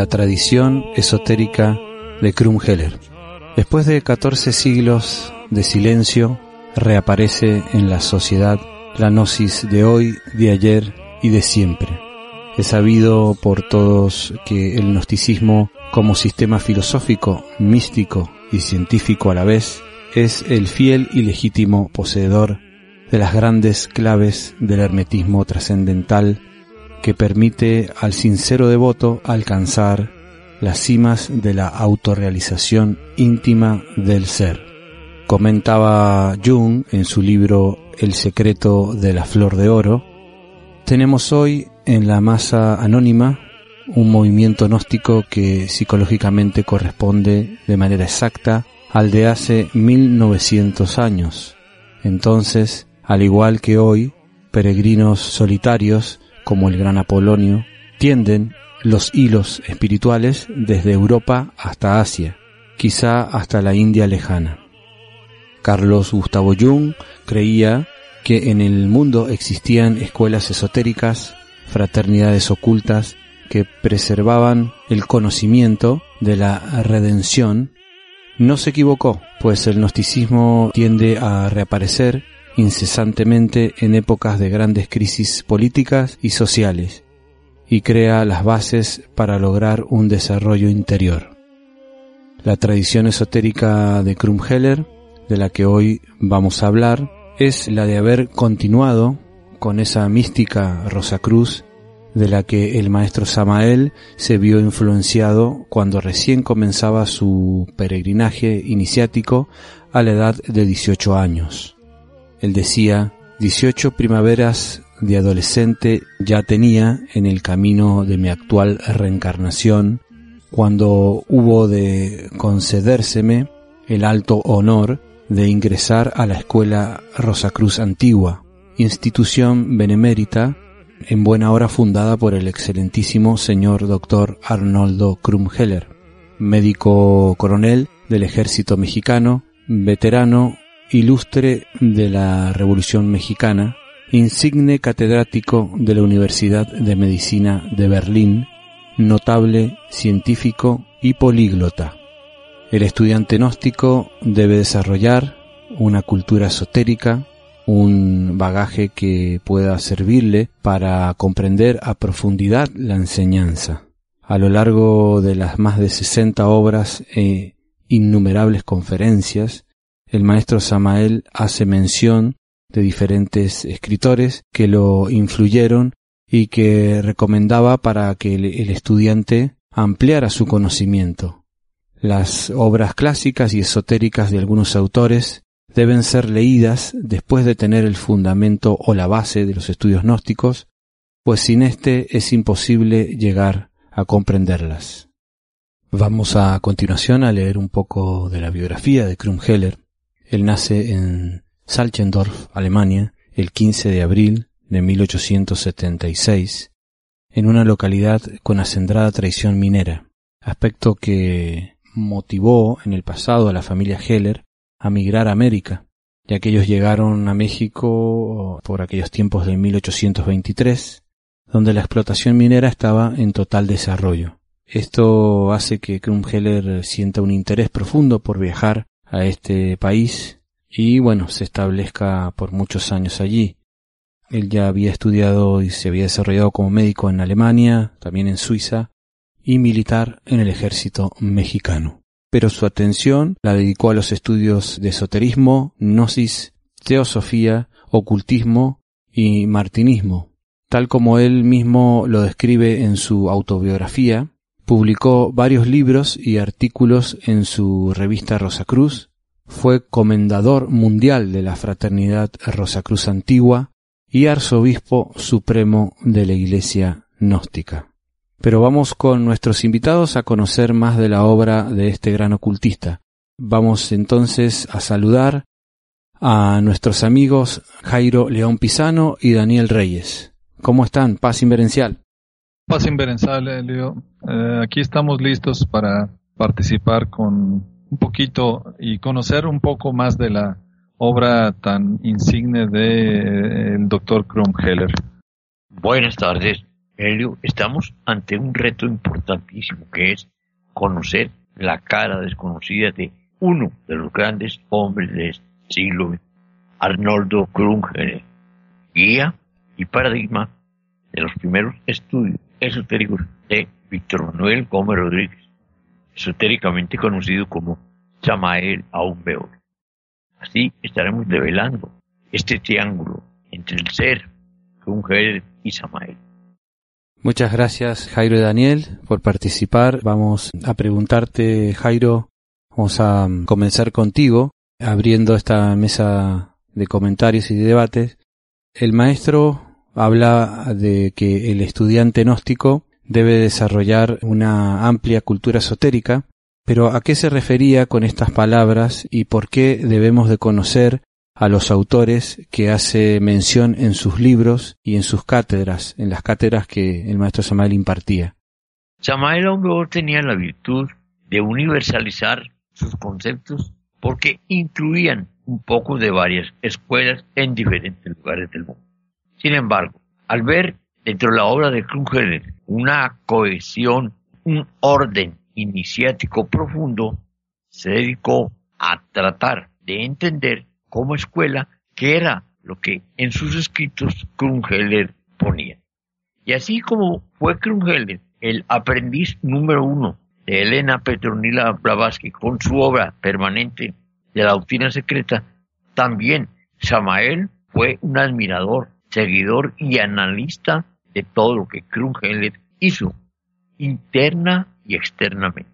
La tradición esotérica de Krumheller. Después de 14 siglos de silencio, reaparece en la sociedad la gnosis de hoy, de ayer y de siempre. Es sabido por todos que el gnosticismo como sistema filosófico, místico y científico a la vez es el fiel y legítimo poseedor de las grandes claves del hermetismo trascendental que permite al sincero devoto alcanzar las cimas de la autorrealización íntima del ser. Comentaba Jung en su libro El secreto de la flor de oro, tenemos hoy en la masa anónima un movimiento gnóstico que psicológicamente corresponde de manera exacta al de hace 1900 años. Entonces, al igual que hoy, peregrinos solitarios como el gran Apolonio, tienden los hilos espirituales desde Europa hasta Asia, quizá hasta la India lejana. Carlos Gustavo Jung creía que en el mundo existían escuelas esotéricas, fraternidades ocultas que preservaban el conocimiento de la redención, no se equivocó, pues el gnosticismo tiende a reaparecer incesantemente en épocas de grandes crisis políticas y sociales y crea las bases para lograr un desarrollo interior. La tradición esotérica de Krumheller, de la que hoy vamos a hablar, es la de haber continuado con esa mística Rosacruz de la que el maestro Samael se vio influenciado cuando recién comenzaba su peregrinaje iniciático a la edad de 18 años. Él decía, 18 primaveras de adolescente ya tenía en el camino de mi actual reencarnación, cuando hubo de concedérseme el alto honor de ingresar a la escuela Rosacruz Antigua, institución benemérita en buena hora fundada por el excelentísimo señor doctor Arnoldo Krumheller, médico coronel del ejército mexicano, veterano ilustre de la Revolución Mexicana, insigne catedrático de la Universidad de Medicina de Berlín, notable científico y políglota. El estudiante gnóstico debe desarrollar una cultura esotérica, un bagaje que pueda servirle para comprender a profundidad la enseñanza. A lo largo de las más de 60 obras e innumerables conferencias, el maestro Samael hace mención de diferentes escritores que lo influyeron y que recomendaba para que el, estudiante ampliara su conocimiento. Las obras clásicas y esotéricas de algunos autores deben ser leídas después de tener el fundamento o la base de los estudios gnósticos, pues sin éste es imposible llegar a comprenderlas. Vamos a continuación a leer un poco de la biografía de Krumheller, él nace en Salchendorf, Alemania, el 15 de abril de 1876, en una localidad con acendrada tradición minera, aspecto que motivó en el pasado a la familia Heller a migrar a América, ya que ellos llegaron a México por aquellos tiempos de 1823, donde la explotación minera estaba en total desarrollo. Esto hace que Heller sienta un interés profundo por viajar a este país y bueno, se establezca por muchos años allí. Él ya había estudiado y se había desarrollado como médico en Alemania, también en Suiza, y militar en el ejército mexicano. Pero su atención la dedicó a los estudios de esoterismo, gnosis, teosofía, ocultismo y martinismo. Tal como él mismo lo describe en su autobiografía, publicó varios libros y artículos en su revista Rosacruz, fue comendador mundial de la Fraternidad Rosacruz Antigua y arzobispo supremo de la Iglesia Gnóstica. Pero vamos con nuestros invitados a conocer más de la obra de este gran ocultista. Vamos entonces a saludar a nuestros amigos Jairo León Pisano y Daniel Reyes. ¿Cómo están? Paz inverencial. Paz inverencial, Elio. Eh, aquí estamos listos para participar con un poquito y conocer un poco más de la obra tan insigne de, eh, doctor Krumheller. Buenas tardes, Elio. Estamos ante un reto importantísimo que es conocer la cara desconocida de uno de los grandes hombres del siglo, Arnoldo Krumheller, guía y paradigma de los primeros estudios esotéricos de Víctor Manuel Gómez Rodríguez, esotéricamente conocido como Samael Aumbeor. Así estaremos develando este triángulo entre el ser, mujer y Samael. Muchas gracias Jairo y Daniel por participar. Vamos a preguntarte, Jairo, vamos a comenzar contigo, abriendo esta mesa de comentarios y de debates. El maestro habla de que el estudiante gnóstico debe desarrollar una amplia cultura esotérica, pero ¿a qué se refería con estas palabras y por qué debemos de conocer a los autores que hace mención en sus libros y en sus cátedras, en las cátedras que el maestro Samael impartía? Samael Aumbeor tenía la virtud de universalizar sus conceptos porque incluían un poco de varias escuelas en diferentes lugares del mundo. Sin embargo, al ver dentro de la obra de Krumheller una cohesión, un orden iniciático profundo, se dedicó a tratar de entender como escuela qué era lo que en sus escritos Krumheller ponía. Y así como fue Krumheller el aprendiz número uno de Elena Petronila Blavatsky con su obra permanente de la doctrina secreta, también Samael fue un admirador seguidor y analista de todo lo que Krumheller hizo, interna y externamente.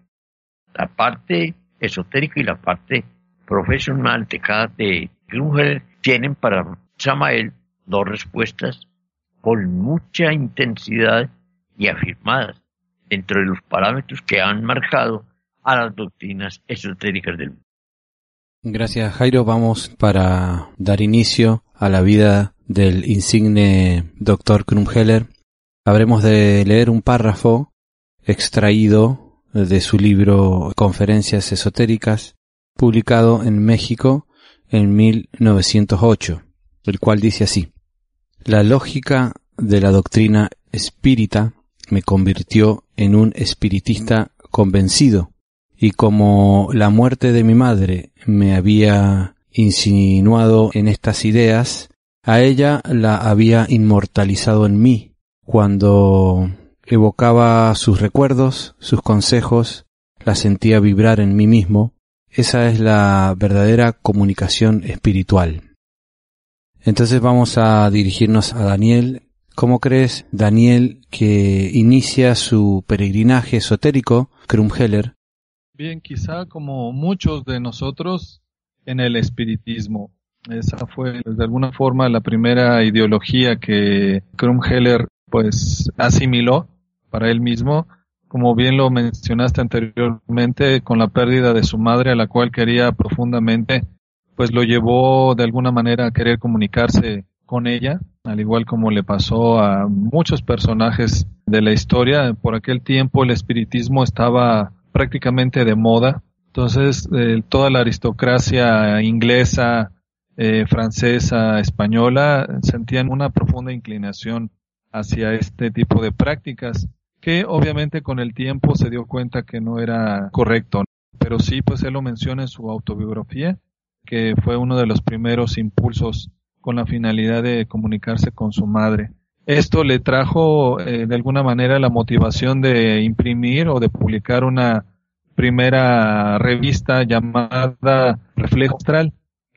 La parte esotérica y la parte profesional de cada de Krumheller tienen para Samael dos respuestas con mucha intensidad y afirmadas dentro de los parámetros que han marcado a las doctrinas esotéricas del mundo. Gracias Jairo. Vamos para dar inicio a la vida del insigne Dr. Krumheller, habremos de leer un párrafo extraído de su libro Conferencias Esotéricas, publicado en México en 1908, el cual dice así, La lógica de la doctrina espírita me convirtió en un espiritista convencido, y como la muerte de mi madre me había insinuado en estas ideas, a ella la había inmortalizado en mí cuando evocaba sus recuerdos, sus consejos, la sentía vibrar en mí mismo. Esa es la verdadera comunicación espiritual. Entonces vamos a dirigirnos a Daniel. ¿Cómo crees, Daniel, que inicia su peregrinaje esotérico, Krumheller? Bien, quizá como muchos de nosotros en el espiritismo. Esa fue de alguna forma la primera ideología que Krumheller pues asimiló para él mismo, como bien lo mencionaste anteriormente, con la pérdida de su madre a la cual quería profundamente, pues lo llevó de alguna manera a querer comunicarse con ella, al igual como le pasó a muchos personajes de la historia. Por aquel tiempo el espiritismo estaba prácticamente de moda, entonces eh, toda la aristocracia inglesa, eh, francesa, española, sentían una profunda inclinación hacia este tipo de prácticas, que obviamente con el tiempo se dio cuenta que no era correcto. Pero sí, pues él lo menciona en su autobiografía, que fue uno de los primeros impulsos con la finalidad de comunicarse con su madre. Esto le trajo eh, de alguna manera la motivación de imprimir o de publicar una primera revista llamada Reflejo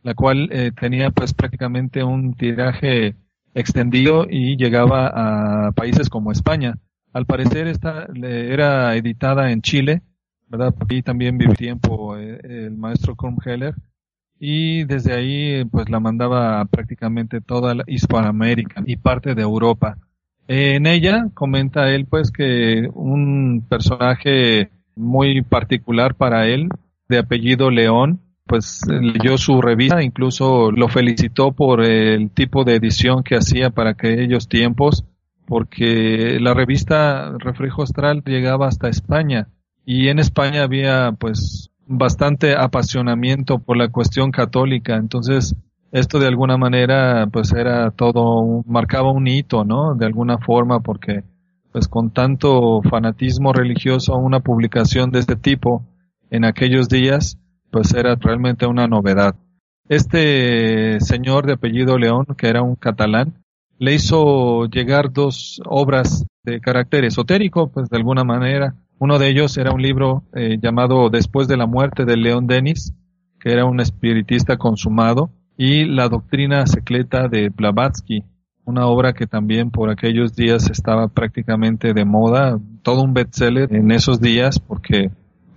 la cual eh, tenía pues prácticamente un tiraje extendido y llegaba a países como España. Al parecer esta era editada en Chile, ¿verdad? Aquí también vivió tiempo eh, el maestro Krumheller y desde ahí pues la mandaba prácticamente toda la Hispanoamérica y parte de Europa. En ella comenta él pues que un personaje muy particular para él, de apellido León, pues leyó su revista, incluso lo felicitó por el tipo de edición que hacía para aquellos tiempos, porque la revista Reflejo Astral llegaba hasta España y en España había pues bastante apasionamiento por la cuestión católica, entonces esto de alguna manera pues era todo, marcaba un hito, ¿no? De alguna forma porque pues con tanto fanatismo religioso una publicación de este tipo en aquellos días pues era realmente una novedad. Este señor de apellido León, que era un catalán, le hizo llegar dos obras de carácter esotérico, pues de alguna manera, uno de ellos era un libro eh, llamado Después de la muerte de León Denis, que era un espiritista consumado, y La doctrina secreta de Blavatsky, una obra que también por aquellos días estaba prácticamente de moda, todo un bestseller en esos días porque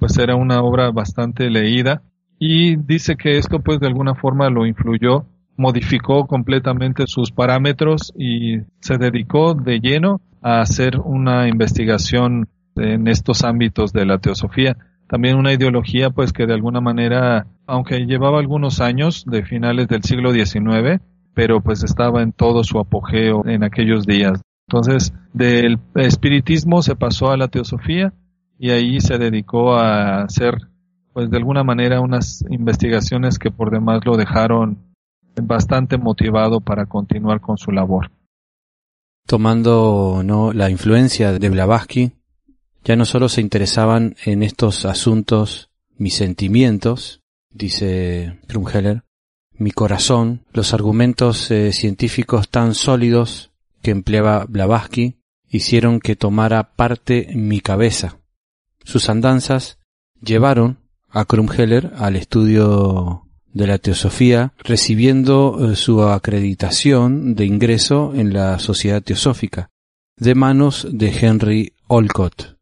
pues era una obra bastante leída y dice que esto pues de alguna forma lo influyó, modificó completamente sus parámetros y se dedicó de lleno a hacer una investigación en estos ámbitos de la teosofía. También una ideología pues que de alguna manera, aunque llevaba algunos años de finales del siglo XIX, pero pues estaba en todo su apogeo en aquellos días. Entonces, del espiritismo se pasó a la teosofía y ahí se dedicó a hacer pues de alguna manera unas investigaciones que por demás lo dejaron bastante motivado para continuar con su labor. Tomando ¿no? la influencia de Blavatsky, ya no solo se interesaban en estos asuntos mis sentimientos, dice Krumheller, mi corazón, los argumentos eh, científicos tan sólidos que empleaba Blavatsky hicieron que tomara parte mi cabeza. Sus andanzas llevaron a Krumheller al estudio de la teosofía, recibiendo eh, su acreditación de ingreso en la Sociedad Teosófica, de manos de Henry Olcott.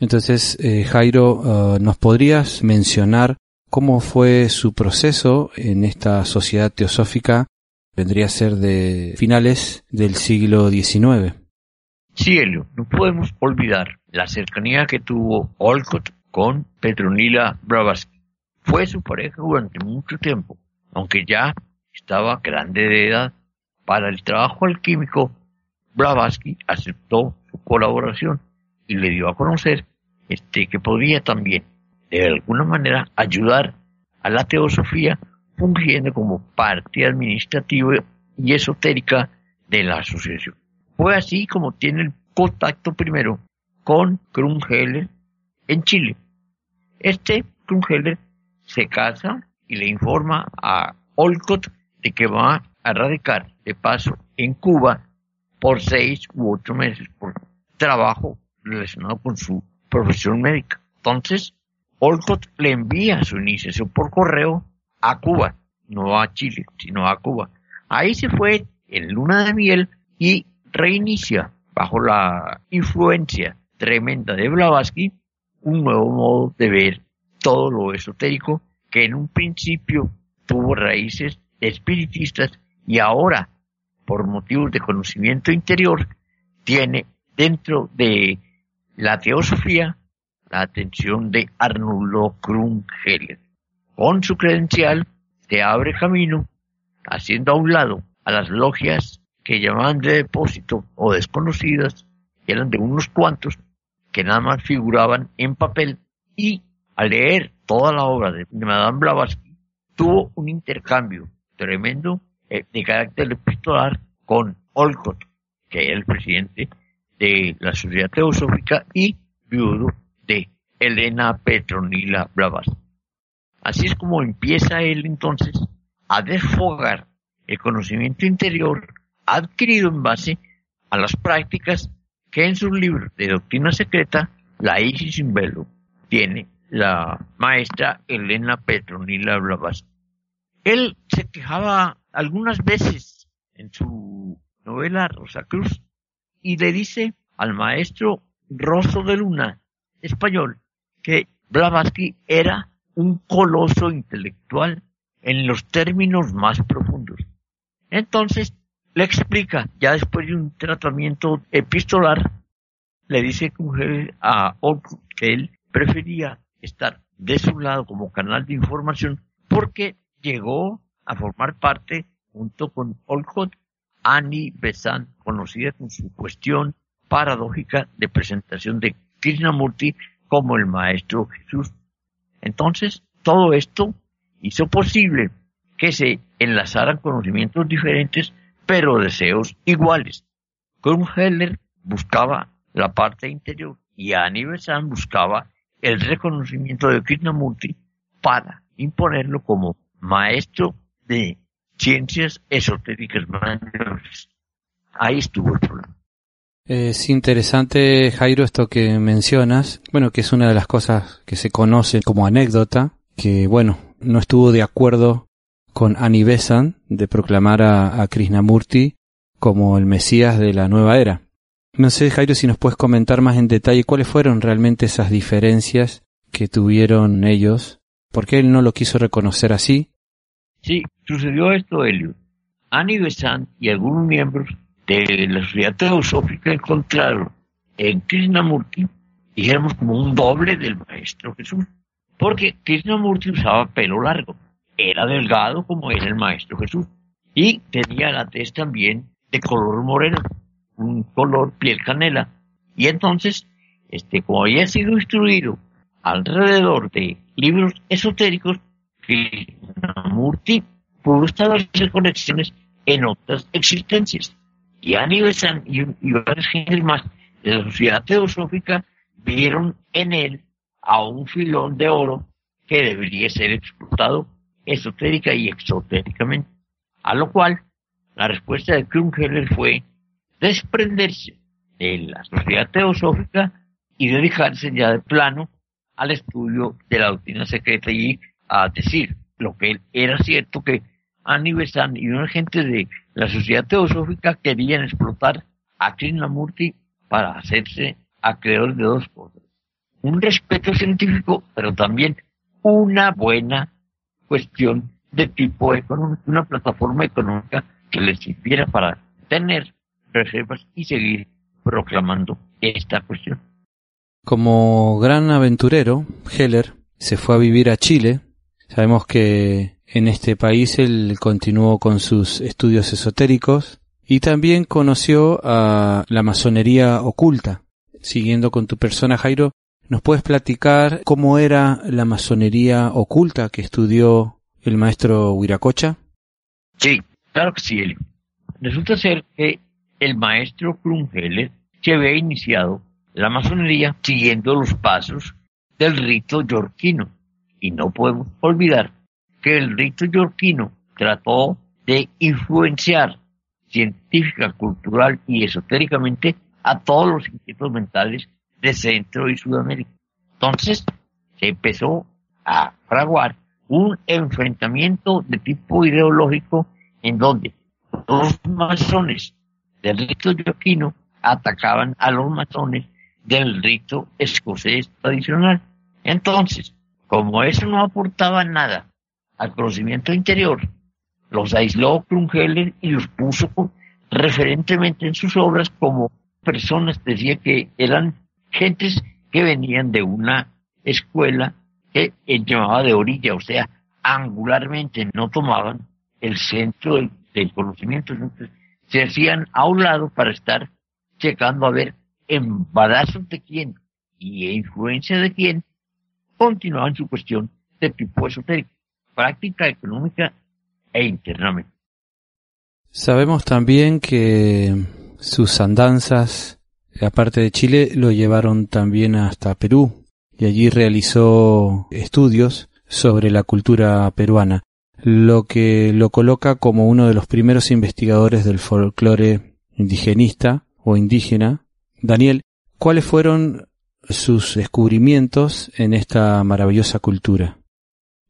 Entonces, eh, Jairo, uh, ¿nos podrías mencionar cómo fue su proceso en esta sociedad teosófica? Vendría a ser de finales del siglo XIX. Helio, no podemos olvidar la cercanía que tuvo Olcott con Petronila Blavatsky. Fue su pareja durante mucho tiempo, aunque ya estaba grande de edad. Para el trabajo alquímico, Blavatsky aceptó su colaboración y le dio a conocer este, que podría también, de alguna manera, ayudar a la teosofía, fungiendo como parte administrativa y esotérica de la asociación. Fue así como tiene el contacto primero con Krumheller en Chile. Este Krumheller se casa y le informa a Olcott de que va a radicar de paso en Cuba por seis u ocho meses por trabajo relacionado con su profesión médica. Entonces, Olcott le envía su iniciación por correo a Cuba, no a Chile, sino a Cuba. Ahí se fue en luna de miel y reinicia, bajo la influencia tremenda de Blavatsky, un nuevo modo de ver todo lo esotérico que en un principio tuvo raíces espiritistas y ahora, por motivos de conocimiento interior, tiene dentro de la teosofía, la atención de Arnulfo Krumheller. Con su credencial se abre camino, haciendo a un lado a las logias que llamaban de depósito o desconocidas, eran de unos cuantos, que nada más figuraban en papel, y al leer toda la obra de Madame Blavatsky, tuvo un intercambio tremendo eh, de carácter epistolar con Olcott, que era el presidente de la Sociedad Teosófica y viudo de Elena Petronila Blavas. Así es como empieza él entonces a desfogar el conocimiento interior adquirido en base a las prácticas que en sus libros de doctrina secreta, la Isis sin velo, tiene la maestra Elena Petronila Blavatsky. Él se quejaba algunas veces en su novela Rosa Cruz y le dice al maestro Rosso de Luna, español, que Blavatsky era un coloso intelectual en los términos más profundos. Entonces le explica, ya después de un tratamiento epistolar, le dice a Olcott que él prefería estar de su lado como canal de información porque llegó a formar parte, junto con Olcott, Annie Besant, conocida con su cuestión paradójica de presentación de Krishnamurti como el Maestro Jesús. Entonces, todo esto hizo posible que se enlazaran conocimientos diferentes, pero deseos iguales. Heller buscaba la parte interior y Annie Besant buscaba el reconocimiento de Krishnamurti para imponerlo como maestro de ciencias esotéricas mayores. Ahí estuvo el problema. Es interesante, Jairo, esto que mencionas. Bueno, que es una de las cosas que se conoce como anécdota, que bueno, no estuvo de acuerdo con Annie Besant de proclamar a, Krishnamurti como el Mesías de la nueva era. No sé, Jairo, si nos puedes comentar más en detalle cuáles fueron realmente esas diferencias que tuvieron ellos, por qué él no lo quiso reconocer así Sí, sucedió esto, Helio. Annie Besant y algunos miembros de la Sociedad Teosófica encontraron en Krishnamurti, dijéramos como un doble del Maestro Jesús, porque Krishnamurti usaba pelo largo, era delgado como era el Maestro Jesús, y tenía la tez también de color moreno, un color piel canela, y entonces, este, como había sido instruido alrededor de libros esotéricos, Krishnamurti pudo establecer conexiones en otras existencias. Y Annie Besant y, y varias gentes más de la sociedad teosófica vieron en él a un filón de oro que debería ser explotado esotérica y exotéricamente. A lo cual, la respuesta de Krumheller fue desprenderse de la sociedad teosófica y dedicarse ya de plano al estudio de la doctrina secreta y a decir lo que era cierto que Annie Besant y una gente de la sociedad teosófica querían explotar a Krishnamurti para hacerse acreedor de dos cosas. Un respeto científico, pero también una buena cuestión de tipo económico, una plataforma económica que les sirviera para tener reservas y seguir proclamando esta cuestión. Como gran aventurero, Heller se fue a vivir a Chile Sabemos que en este país él continuó con sus estudios esotéricos y también conoció a la masonería oculta. Siguiendo con tu persona, Jairo, ¿nos puedes platicar cómo era la masonería oculta que estudió el maestro Huiracocha? Sí, claro que sí, Eli. Resulta ser que el maestro Krumheller se había iniciado la masonería siguiendo los pasos del rito yorquino y no podemos olvidar que el rito yorquino trató de influenciar científica, cultural y esotéricamente a todos los inquietos mentales de Centro y Sudamérica. Entonces se empezó a fraguar un enfrentamiento de tipo ideológico en donde los masones del rito yorquino atacaban a los masones del rito escocés tradicional. Entonces, como eso no aportaba nada al conocimiento interior, los aisló Krumheller y los puso referentemente en sus obras como personas, decía que eran gentes que venían de una escuela que llamaba de orilla, o sea, angularmente no tomaban el centro del, conocimiento, se hacían a un lado para estar checando a ver embarazos de quién y influencia de quién continuaban su cuestión de tipo esotérico, práctica económica e internamente. Sabemos también que sus andanzas, aparte de Chile, lo llevaron también hasta Perú y allí realizó estudios sobre la cultura peruana. lo que lo coloca como uno de los primeros investigadores del folclore indigenista o indígena. Daniel, ¿cuáles fueron sus descubrimientos en esta maravillosa cultura?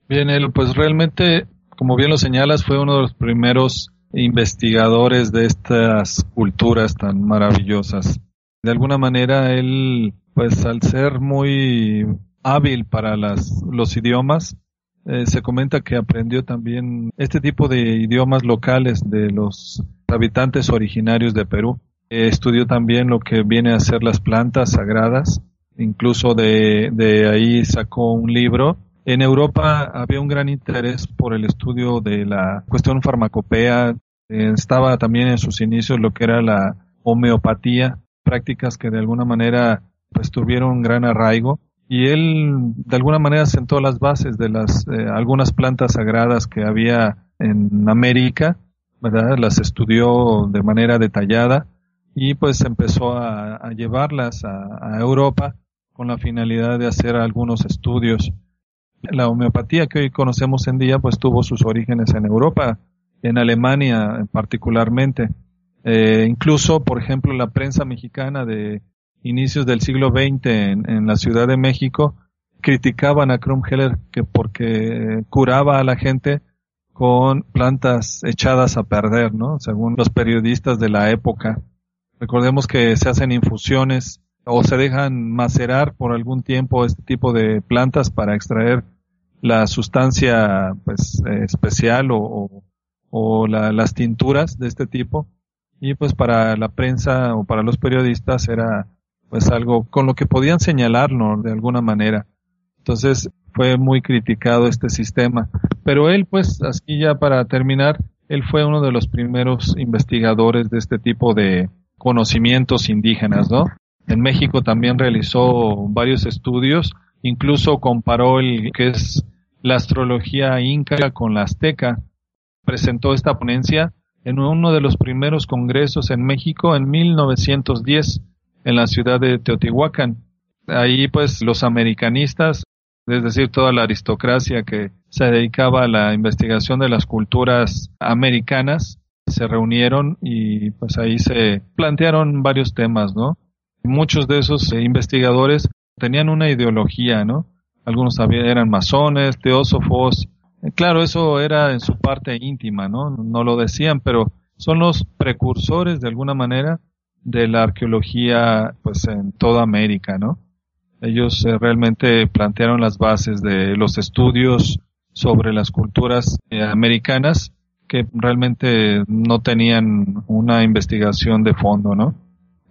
Bien, pues realmente, como bien lo señalas, fue uno de los primeros investigadores de estas culturas tan maravillosas. De alguna manera, él, pues al ser muy hábil para las, los idiomas, eh, se comenta que aprendió también este tipo de idiomas locales de los habitantes originarios de Perú. Eh, estudió también lo que viene a ser las plantas sagradas, incluso de, de ahí sacó un libro. En Europa había un gran interés por el estudio de la cuestión farmacopea, eh, estaba también en sus inicios lo que era la homeopatía, prácticas que de alguna manera pues tuvieron un gran arraigo y él de alguna manera sentó las bases de las eh, algunas plantas sagradas que había en América, ¿verdad? Las estudió de manera detallada y pues empezó a, llevarlas a, Europa con la finalidad de hacer algunos estudios. La homeopatía que hoy conocemos en día pues tuvo sus orígenes en Europa, en Alemania particularmente. Eh, incluso, por ejemplo, la prensa mexicana de inicios del siglo XX en, la Ciudad de México, criticaban a Krumheller que porque curaba a la gente con plantas echadas a perder, ¿no? Según los periodistas de la época. Recordemos que se hacen infusiones o se dejan macerar por algún tiempo este tipo de plantas para extraer la sustancia pues eh, especial o, o, las tinturas de este tipo y pues para la prensa o para los periodistas era pues algo con lo que podían señalarlo de alguna manera. Entonces fue muy criticado este sistema. Pero él, pues, así ya para terminar, él fue uno de los primeros investigadores de este tipo de conocimientos indígenas, ¿no? En México también realizó varios estudios, incluso comparó el que es la astrología inca con la azteca. Presentó esta ponencia en uno de los primeros congresos en México en 1910 en la ciudad de Teotihuacán. Ahí pues los americanistas, es decir, toda la aristocracia que se dedicaba a la investigación de las culturas americanas, se reunieron y pues ahí se plantearon varios temas, ¿no? Muchos de esos investigadores tenían una ideología, ¿no? Algunos eran masones, teósofos. Claro, eso era en su parte íntima, ¿no? No lo decían, pero son los precursores de alguna manera de la arqueología pues en toda América, ¿no? Ellos eh, realmente plantearon las bases de los estudios sobre las culturas eh, americanas que realmente no tenían una investigación de fondo, ¿no?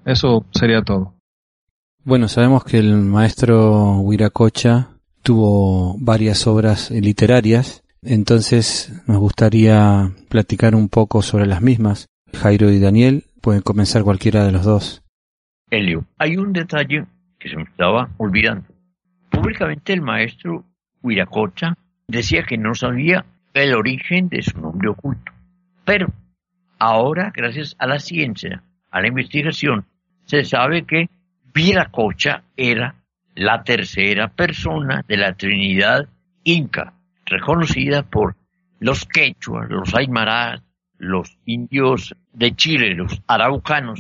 Eso sería todo. Bueno, sabemos que el maestro Huiracocha tuvo varias obras literarias, entonces nos gustaría platicar un poco sobre las mismas. Jairo y Daniel, Pueden comenzar cualquiera de los dos. Elio, hay un detalle que se me estaba olvidando. Públicamente el maestro Huiracocha decía que no sabía el origen de su nombre oculto. Pero ahora, gracias a la ciencia, a la investigación, se sabe que Viracocha era la tercera persona de la Trinidad Inca, reconocida por los quechuas, los aymaras, los indios de Chile, los araucanos,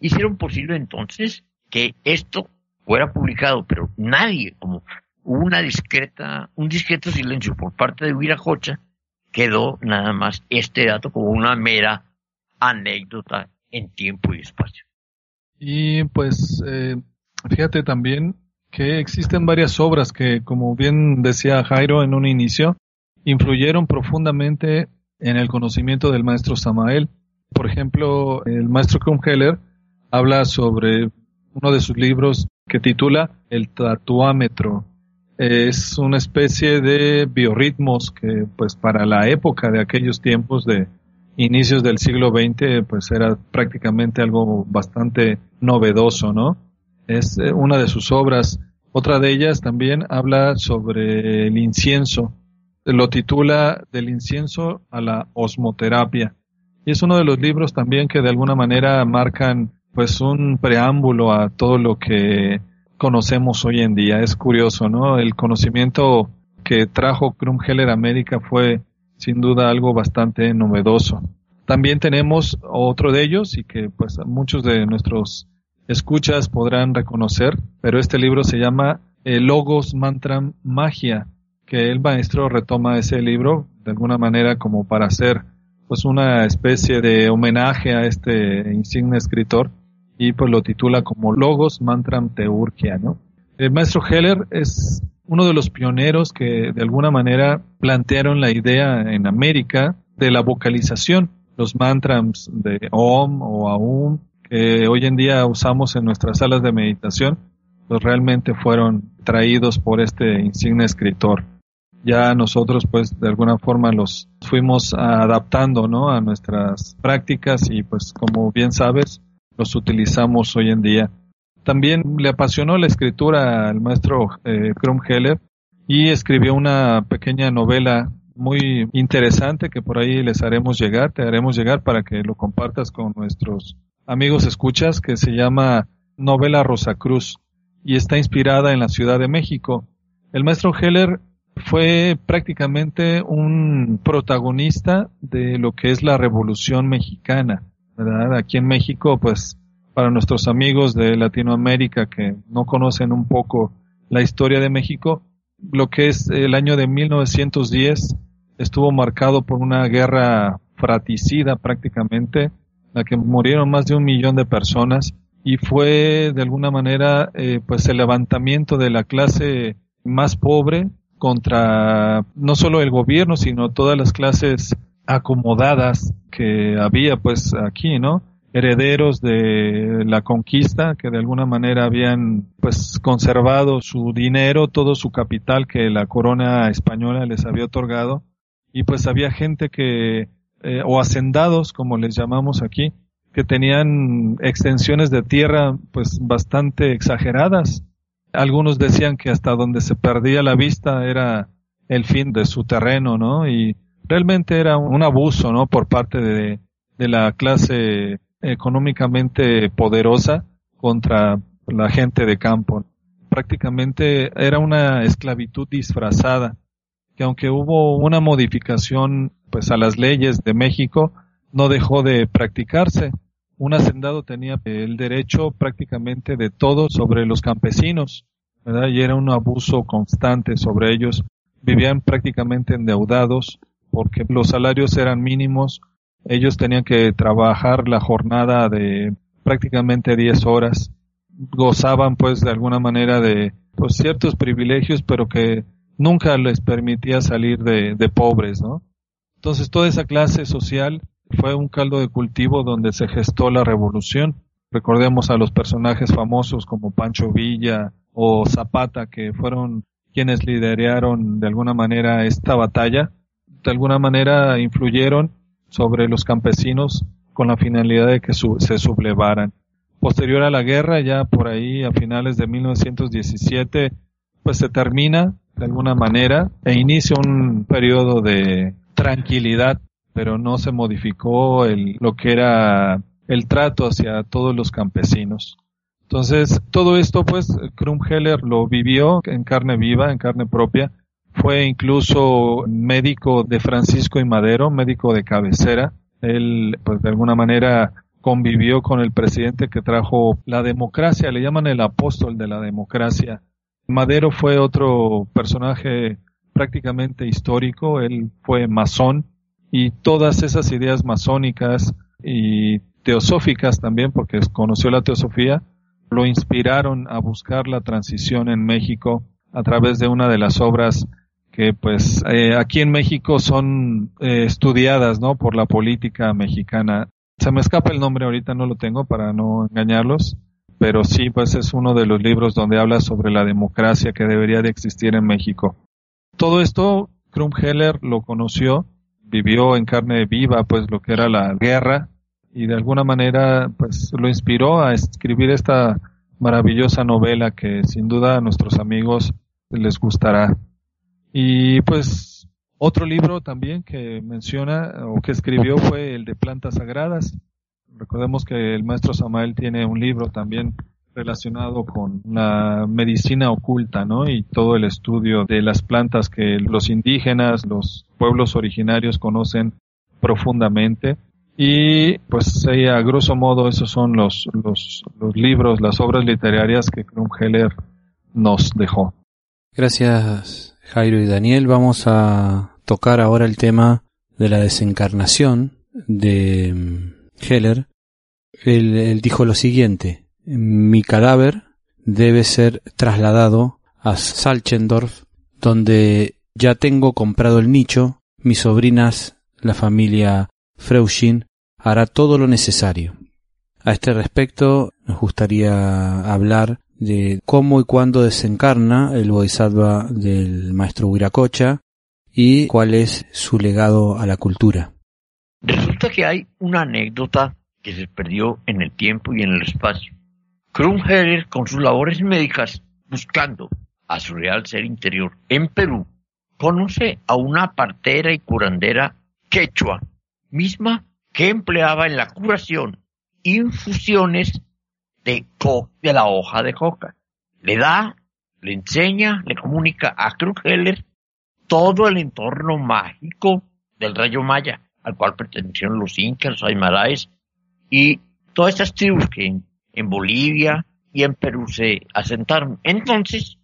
hicieron posible entonces que esto fuera publicado, pero nadie, como hubo una discreta, un discreto silencio por parte de Huiracocha, quedó nada más este dato como una mera anécdota en tiempo y espacio. Y pues eh, fíjate también que existen varias obras que, como bien decía Jairo en un inicio, influyeron profundamente en el conocimiento del maestro Samael. Por ejemplo, el maestro Krumheller habla sobre uno de sus libros que titula El tatuámetro. Es una especie de biorritmos que, pues, para la época de aquellos tiempos de inicios del siglo XX, pues era prácticamente algo bastante novedoso, ¿no? Es eh, una de sus obras. Otra de ellas también habla sobre el incienso lo titula Del incienso a la osmoterapia. Y es uno de los libros también que de alguna manera marcan pues un preámbulo a todo lo que conocemos hoy en día. Es curioso, ¿no? El conocimiento que trajo Krumheller a América fue sin duda algo bastante novedoso. También tenemos otro de ellos y que pues muchos de nuestros escuchas podrán reconocer, pero este libro se llama eh, Logos Mantram Magia, que el maestro retoma ese libro de alguna manera como para hacer pues una especie de homenaje a este insigne escritor y pues lo titula como Logos Mantram Teurgia, ¿no? El maestro Heller es uno de los pioneros que de alguna manera plantearon la idea en América de la vocalización, los mantras de Om o Aum, que hoy en día usamos en nuestras salas de meditación, pues realmente fueron traídos por este insigne escritor. Ya nosotros pues de alguna forma los fuimos adaptando ¿no? a nuestras prácticas y pues como bien sabes los utilizamos hoy en día. También le apasionó la escritura al maestro eh, Heller y escribió una pequeña novela muy interesante que por ahí les haremos llegar, te haremos llegar para que lo compartas con nuestros amigos escuchas, que se llama Novela Rosacruz y está inspirada en la Ciudad de México. El maestro Heller fue prácticamente un protagonista de lo que es la Revolución Mexicana, ¿verdad? Aquí en México, pues para nuestros amigos de Latinoamérica que no conocen un poco la historia de México, lo que es el año de 1910 estuvo marcado por una guerra fratricida prácticamente, la que murieron más de un millón de personas y fue de alguna manera eh, pues el levantamiento de la clase más pobre contra no solo el gobierno sino todas las clases acomodadas que había pues aquí, ¿no? herederos de la conquista que de alguna manera habían pues conservado su dinero, todo su capital que la corona española les había otorgado y pues había gente que eh, o hacendados como les llamamos aquí que tenían extensiones de tierra pues bastante exageradas. Algunos decían que hasta donde se perdía la vista era el fin de su terreno, ¿no? Y realmente era un abuso, ¿no? Por parte de, de la clase económicamente poderosa contra la gente de campo. Prácticamente era una esclavitud disfrazada, que aunque hubo una modificación pues a las leyes de México, no dejó de practicarse. Un hacendado tenía el derecho prácticamente de todo sobre los campesinos, ¿verdad? Y era un abuso constante sobre ellos. Vivían prácticamente endeudados porque los salarios eran mínimos, ellos tenían que trabajar la jornada de prácticamente 10 horas. Gozaban pues de alguna manera de pues, ciertos privilegios, pero que nunca les permitía salir de, de pobres, ¿no? Entonces toda esa clase social fue un caldo de cultivo donde se gestó la revolución. Recordemos a los personajes famosos como Pancho Villa o Zapata, que fueron quienes lideraron de alguna manera esta batalla. De alguna manera influyeron sobre los campesinos con la finalidad de que se sublevaran. Posterior a la guerra, ya por ahí a finales de 1917, pues se termina de alguna manera e inicia un periodo de tranquilidad, pero no se modificó el, lo que era el trato hacia todos los campesinos. Entonces, todo esto, pues, Krumheller lo vivió en carne viva, en carne propia, fue incluso médico de Francisco y Madero, médico de cabecera. Él, pues de alguna manera, convivió con el presidente que trajo la democracia, le llaman el apóstol de la democracia. Madero fue otro personaje prácticamente histórico, él fue masón y todas esas ideas masónicas y teosóficas también, porque conoció la teosofía, lo inspiraron a buscar la transición en México a través de una de las obras que pues eh, aquí en México son eh, estudiadas, ¿no? Por la política mexicana. Se me escapa el nombre ahorita, no lo tengo para no engañarlos, pero sí, pues es uno de los libros donde habla sobre la democracia que debería de existir en México. Todo esto, Krumheller lo conoció, vivió en carne viva, pues lo que era la guerra, y de alguna manera, pues lo inspiró a escribir esta maravillosa novela que sin duda a nuestros amigos les gustará. Y pues otro libro también que menciona o que escribió fue el de plantas sagradas. Recordemos que el maestro Samael tiene un libro también relacionado con la medicina oculta, ¿no? Y todo el estudio de las plantas que los indígenas, los pueblos originarios conocen profundamente. Y pues a grosso modo esos son los, los, los libros, las obras literarias que Krumheller nos dejó. Gracias Jairo y Daniel. Vamos a tocar ahora el tema de la desencarnación de Heller. él dijo lo siguiente, mi cadáver debe ser trasladado a Salchendorf, donde ya tengo comprado el nicho, mis sobrinas, la familia Freuschin, hará todo lo necesario. A este respecto, nos gustaría hablar de cómo y cuándo desencarna el Bodhisattva del maestro Huiracocha y cuál es su legado a la cultura. Resulta que hay una anécdota que se perdió en el tiempo y en el espacio. Krumheller, con sus labores médicas, buscando a su real ser interior en Perú, conoce a una partera y curandera quechua, misma que empleaba en la curación infusiones de, de la hoja de coca. Le da, le enseña, le comunica a Krumheller todo el entorno mágico del rayo maya, al cual pertenecieron los incas, los aymaraes y todas estas tribus que en Bolivia y en Perú se asentaron. Entonces,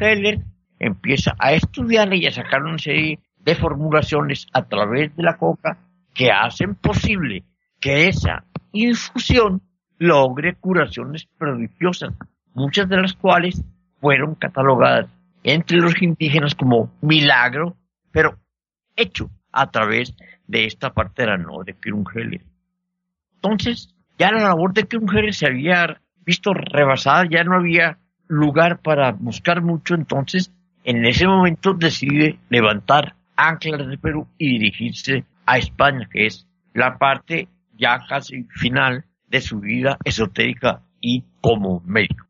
Heller empieza a estudiar y a sacar una serie de formulaciones a través de la coca que hacen posible que esa infusión logre curaciones prodigiosas, muchas de las cuales fueron catalogadas entre los indígenas como milagro, pero hecho a través de esta partera, no de Heller. Entonces, ya la labor de mujeres se había visto rebasada, ya no había lugar para buscar mucho, entonces en ese momento decide levantar anclas de Perú y dirigirse a España, que es la parte ya casi final de su vida esotérica y como médico.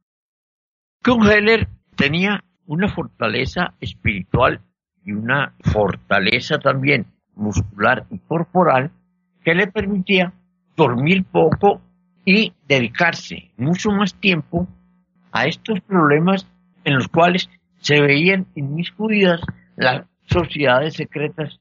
Heller tenía una fortaleza espiritual y una fortaleza también muscular y corporal que le permitía dormir poco y dedicarse mucho más tiempo a estos problemas en los cuales se veían inmiscuidas las sociedades secretas.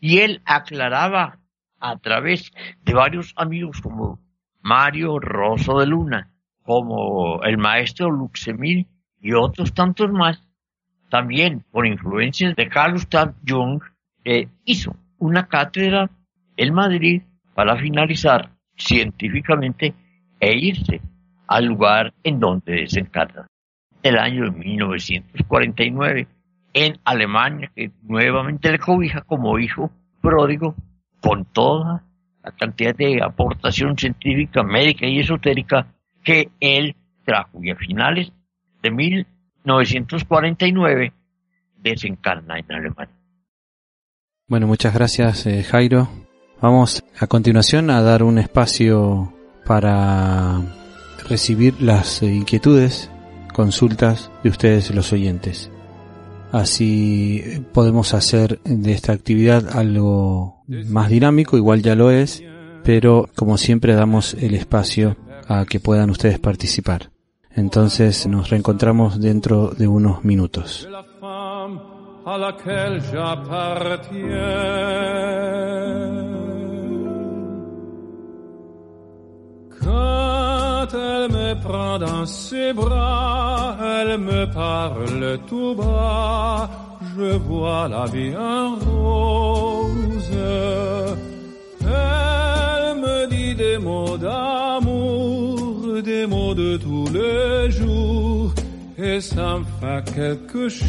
Y él aclaraba a través de varios amigos como Mario Rosso de Luna, como el maestro Luxemil y otros tantos más, también por influencias de Carl Jung, eh, hizo una cátedra en Madrid para finalizar científicamente e irse al lugar en donde desencarna. El año de 1949, en Alemania, que nuevamente le cobija como hijo pródigo, con toda la cantidad de aportación científica, médica y esotérica que él trajo. Y a finales de 1949 desencarna en Alemania. Bueno, muchas gracias eh, Jairo. Vamos a continuación a dar un espacio para recibir las inquietudes, consultas de ustedes los oyentes. Así podemos hacer de esta actividad algo más dinámico, igual ya lo es, pero como siempre damos el espacio a que puedan ustedes participar. Entonces nos reencontramos dentro de unos minutos. Quand elle me prend dans ses bras, elle me parle tout bas, je vois la vie en rose. Elle me dit des mots d'amour, des mots de tous les jours, et ça me fait quelque chose.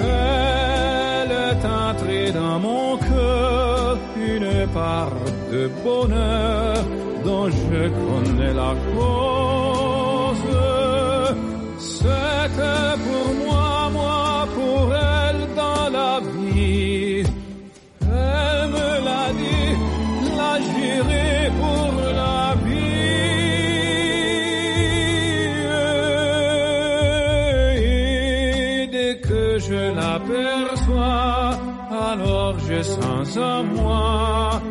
Elle est entrée dans mon cœur, une part de bonheur dont je connais la cause. C'était pour moi, sans à moi.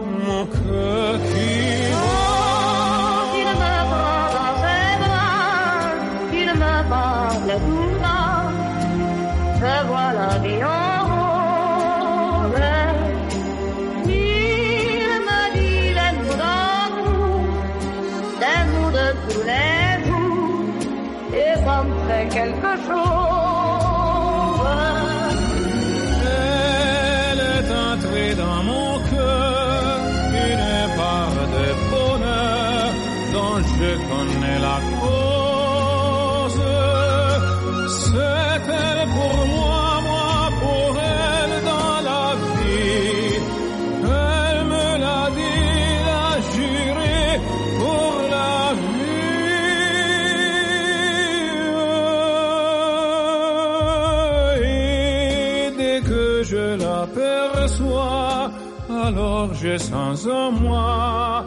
forge sans en moi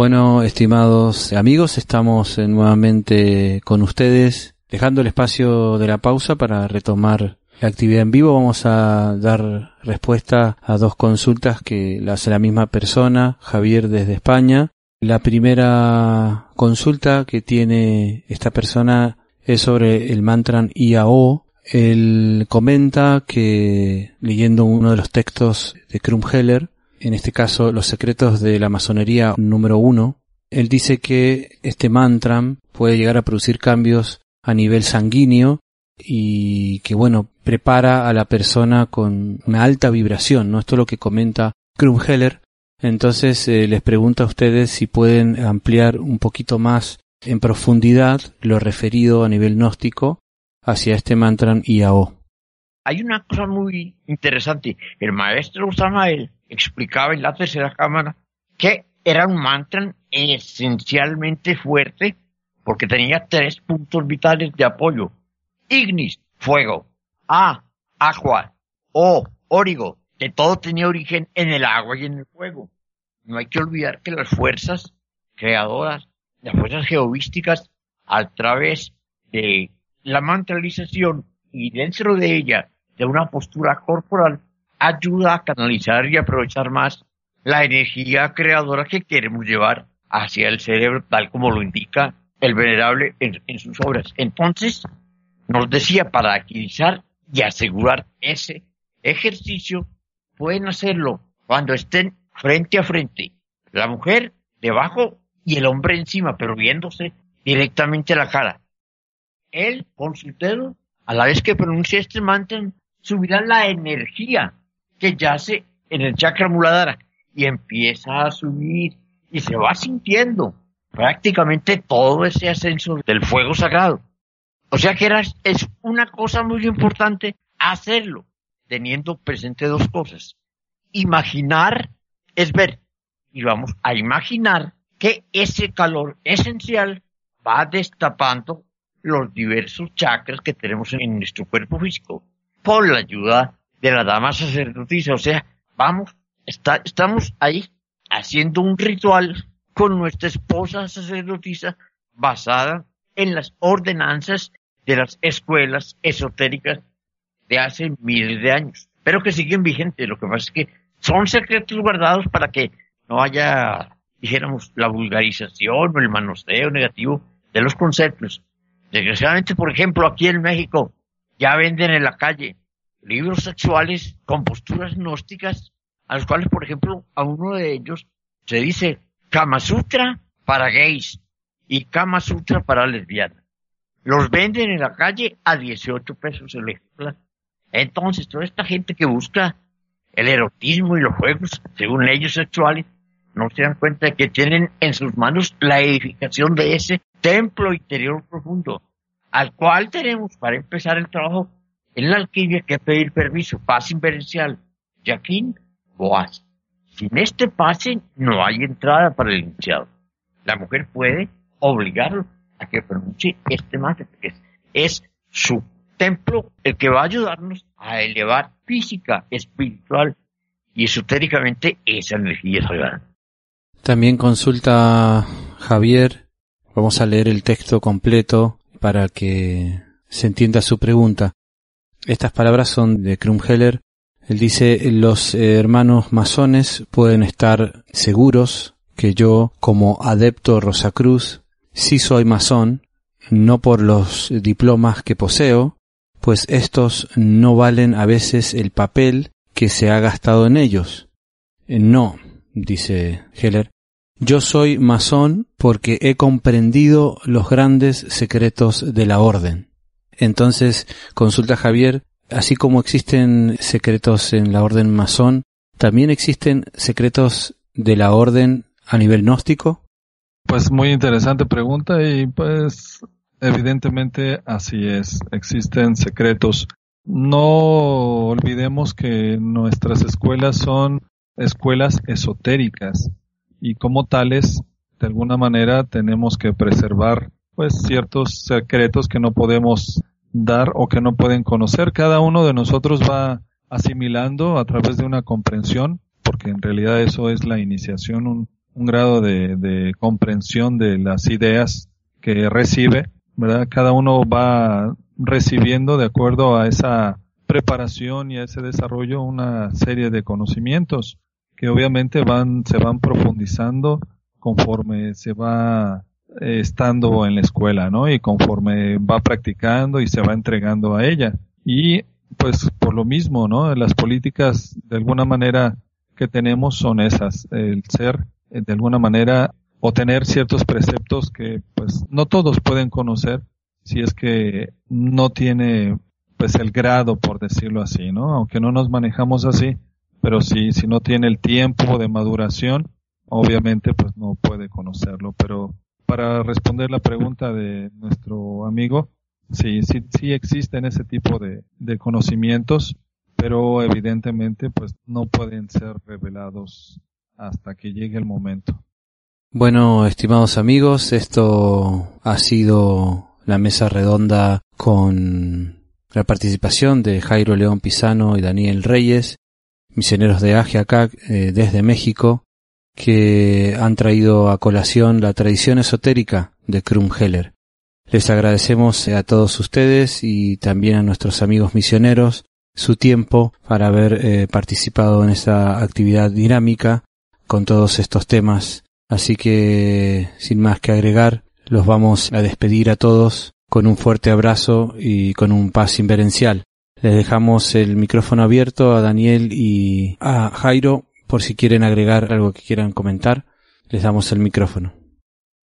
Bueno, estimados amigos, estamos eh, nuevamente con ustedes, dejando el espacio de la pausa para retomar la actividad en vivo. Vamos a dar respuesta a dos consultas que la hace la misma persona, Javier desde España. La primera consulta que tiene esta persona es sobre el mantra IAO. Él comenta que leyendo uno de los textos de Krumheller, en este caso Los secretos de la masonería número uno, él dice que este mantra puede llegar a producir cambios a nivel sanguíneo y que bueno, prepara a la persona con una alta vibración, ¿no? Esto es lo que comenta Krumheller. Entonces eh, les pregunto a ustedes si pueden ampliar un poquito más en profundidad lo referido a nivel gnóstico hacia este mantra IAO. Hay una cosa muy interesante. El maestro Samael explicaba en la tercera cámara que era un mantra esencialmente fuerte porque tenía tres puntos vitales de apoyo. Ignis, fuego. A, agua. O, órigo, que todo tenía origen en el agua y en el fuego. No hay que olvidar que las fuerzas creadoras, las fuerzas geovísticas, a través de la mantralización y dentro de ella de una postura corporal, ayuda a canalizar y aprovechar más la energía creadora que queremos llevar hacia el cerebro, tal como lo indica el venerable en, sus obras. Entonces, nos decía, para agilizar y asegurar ese ejercicio, pueden hacerlo cuando estén frente a frente, la mujer debajo y el hombre encima, pero viéndose directamente la cara. Él, con su dedo, a la vez que pronuncia este mantra, subirá la energía que yace en el chakra muladhara y empieza a subir y se va sintiendo prácticamente todo ese ascenso del fuego sagrado. O sea que es una cosa muy importante hacerlo, teniendo presente dos cosas. Imaginar es ver, y vamos a imaginar que ese calor esencial va destapando los diversos chakras que tenemos en nuestro cuerpo físico por la ayuda de la dama sacerdotisa. O sea, vamos, está, estamos ahí haciendo un ritual con nuestra esposa sacerdotisa basada en las ordenanzas de las escuelas esotéricas de hace miles de años, pero que siguen vigentes. Lo que pasa es que son secretos guardados para que no haya, dijéramos, la vulgarización o el manoseo negativo de los conceptos. Desgraciadamente, por ejemplo, aquí en México ya venden en la calle libros sexuales con posturas gnósticas, a los cuales, por ejemplo, a uno de ellos se dice Kama Sutra para gays y Kama Sutra para lesbianas. Los venden en la calle a 18 pesos el ejemplar. Entonces, toda esta gente que busca el erotismo y los juegos, según leyes sexuales, no se dan cuenta de que tienen en sus manos la edificación de ese templo interior profundo, al cual tenemos para empezar el trabajo en la alquimia que pedir permiso, pase inverencial, Jaquín Boaz. Sin este pase no hay entrada para el iniciado. La mujer puede obligarlo a que pronuncie este más, es, es su templo el que va a ayudarnos a elevar física, espiritual y esotéricamente esa energía sagrada. También consulta Javier, vamos a leer el texto completo para que se entienda su pregunta. Estas palabras son de Krumheller. Él dice, los hermanos masones pueden estar seguros que yo, como adepto Rosacruz, sí soy masón, no por los diplomas que poseo, pues estos no valen a veces el papel que se ha gastado en ellos. No, dice Heller, yo soy masón porque he comprendido los grandes secretos de la orden. Entonces, consulta Javier, así como existen secretos en la orden masón, ¿también existen secretos de la orden a nivel gnóstico? Pues muy interesante pregunta y pues evidentemente así es. Existen secretos. No olvidemos que nuestras escuelas son escuelas esotéricas y como tales, de alguna manera tenemos que preservar pues ciertos secretos que no podemos dar o que no pueden conocer. Cada uno de nosotros va asimilando a través de una comprensión, porque en realidad eso es la iniciación, un, un grado de, de, comprensión de las ideas que recibe, ¿verdad? Cada uno va recibiendo de acuerdo a esa preparación y a ese desarrollo una serie de conocimientos que obviamente van, se van profundizando conforme se va eh, estando en la escuela, ¿no? Y conforme va practicando y se va entregando a ella. Y pues por lo mismo, ¿no? Las políticas de alguna manera que tenemos son esas, el ser eh, de alguna manera o tener ciertos preceptos que pues no todos pueden conocer si es que no tiene pues el grado por decirlo así, ¿no? Aunque no nos manejamos así, pero si si no tiene el tiempo de maduración, obviamente pues no puede conocerlo, pero para responder la pregunta de nuestro amigo, sí, sí, sí existen ese tipo de, conocimientos, pero evidentemente pues no pueden ser revelados hasta que llegue el momento. Bueno, estimados amigos, esto ha sido la mesa redonda con la participación de Jairo León Pisano y Daniel Reyes, misioneros de Ajiacac eh, desde México, que han traído a colación la tradición esotérica de Krumheller. Les agradecemos a todos ustedes y también a nuestros amigos misioneros su tiempo para haber eh, participado en esta actividad dinámica con todos estos temas. Así que, sin más que agregar, los vamos a despedir a todos con un fuerte abrazo y con un paz inverencial. Les dejamos el micrófono abierto a Daniel y a Jairo por si quieren agregar algo que quieran comentar, les damos el micrófono.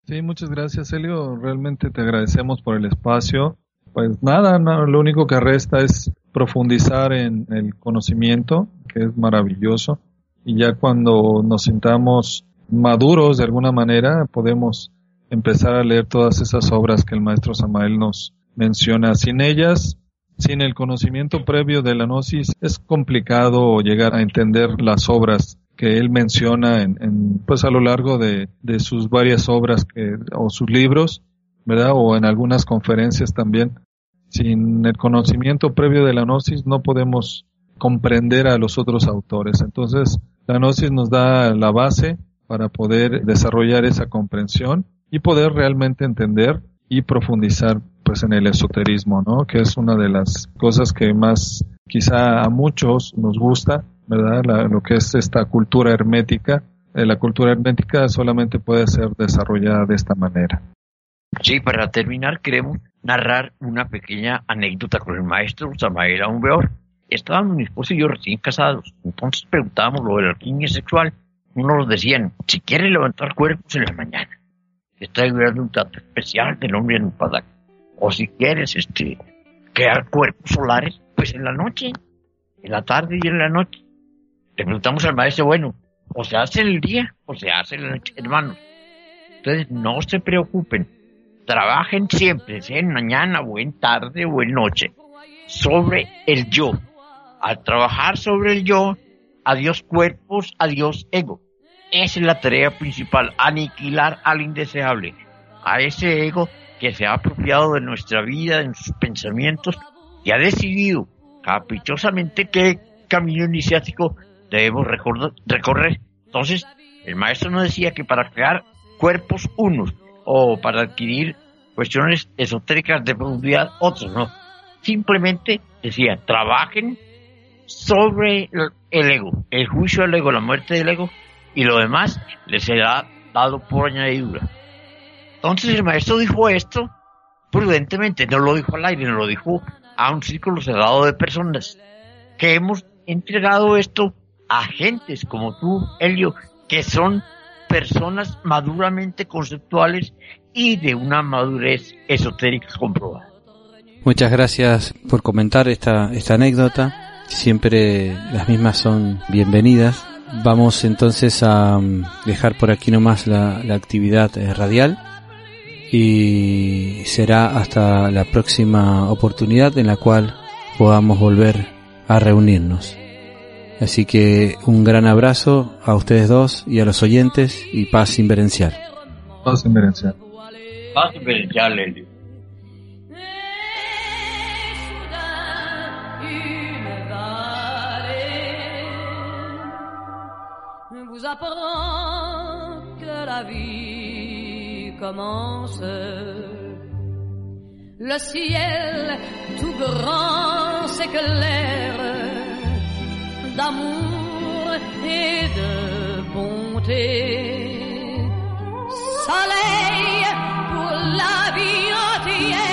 Sí, muchas gracias, Elio. Realmente te agradecemos por el espacio. Pues nada, lo único que resta es profundizar en el conocimiento, que es maravilloso. Y ya cuando nos sintamos maduros de alguna manera, podemos empezar a leer todas esas obras que el maestro Samael nos menciona. Sin ellas, sin el conocimiento previo de la gnosis es complicado llegar a entender las obras que él menciona en, pues a lo largo de, de, sus varias obras que, o sus libros, ¿verdad? O en algunas conferencias también. Sin el conocimiento previo de la gnosis no podemos comprender a los otros autores. Entonces, la gnosis nos da la base para poder desarrollar esa comprensión y poder realmente entender y profundizar pues en el esoterismo, ¿no? Que es una de las cosas que más quizá a muchos nos gusta, ¿verdad? lo que es esta cultura hermética. Eh, la cultura hermética solamente puede ser desarrollada de esta manera. Sí, para terminar queremos narrar una pequeña anécdota con el maestro Samael Aumbeor. Estábamos mi esposo y yo recién casados, entonces preguntábamos lo de la alquimia sexual. Unos nos decían, si quiere levantar cuerpos en la mañana, está ayudando un trato especial del hombre en un padac o si quieres este, crear cuerpos solares, pues en la noche, en la tarde y en la noche. Le al maestro, bueno, o se hace el día o se hace la noche, hermanos. Entonces no se preocupen, trabajen siempre, sea en mañana o en tarde o en noche, sobre el yo. Al trabajar sobre el yo, adiós cuerpos, adiós ego. Esa es la tarea principal, aniquilar al indeseable, a ese ego que se ha apropiado de nuestra vida, de nuestros pensamientos, y ha decidido caprichosamente qué camino iniciático debemos recorrer. Entonces, el maestro nos decía que para crear cuerpos unos o para adquirir cuestiones esotéricas de profundidad otros, no. Simplemente decía, trabajen sobre el ego, el juicio del ego, la muerte del ego, y lo demás les será dado por añadidura. Entonces el maestro dijo esto prudentemente, no lo dijo al aire, no lo dijo a un círculo cerrado de personas, que hemos entregado esto a gentes como tú, Helio, que son personas maduramente conceptuales y de una madurez esotérica comprobada. Muchas gracias por comentar esta, esta anécdota. Siempre las mismas son bienvenidas. Vamos entonces a mm, dejar por aquí nomás la, la actividad eh, radial y será hasta la próxima oportunidad en la cual podamos volver a reunirnos. Así que un gran abrazo a ustedes dos y a los oyentes y paz inverencial. Paz inverencial. Paz inverencial, Elio. vous apprend que la vie commence. Le ciel tout grand s'éclaire d'amour et de bonté. Soleil pour la vie entière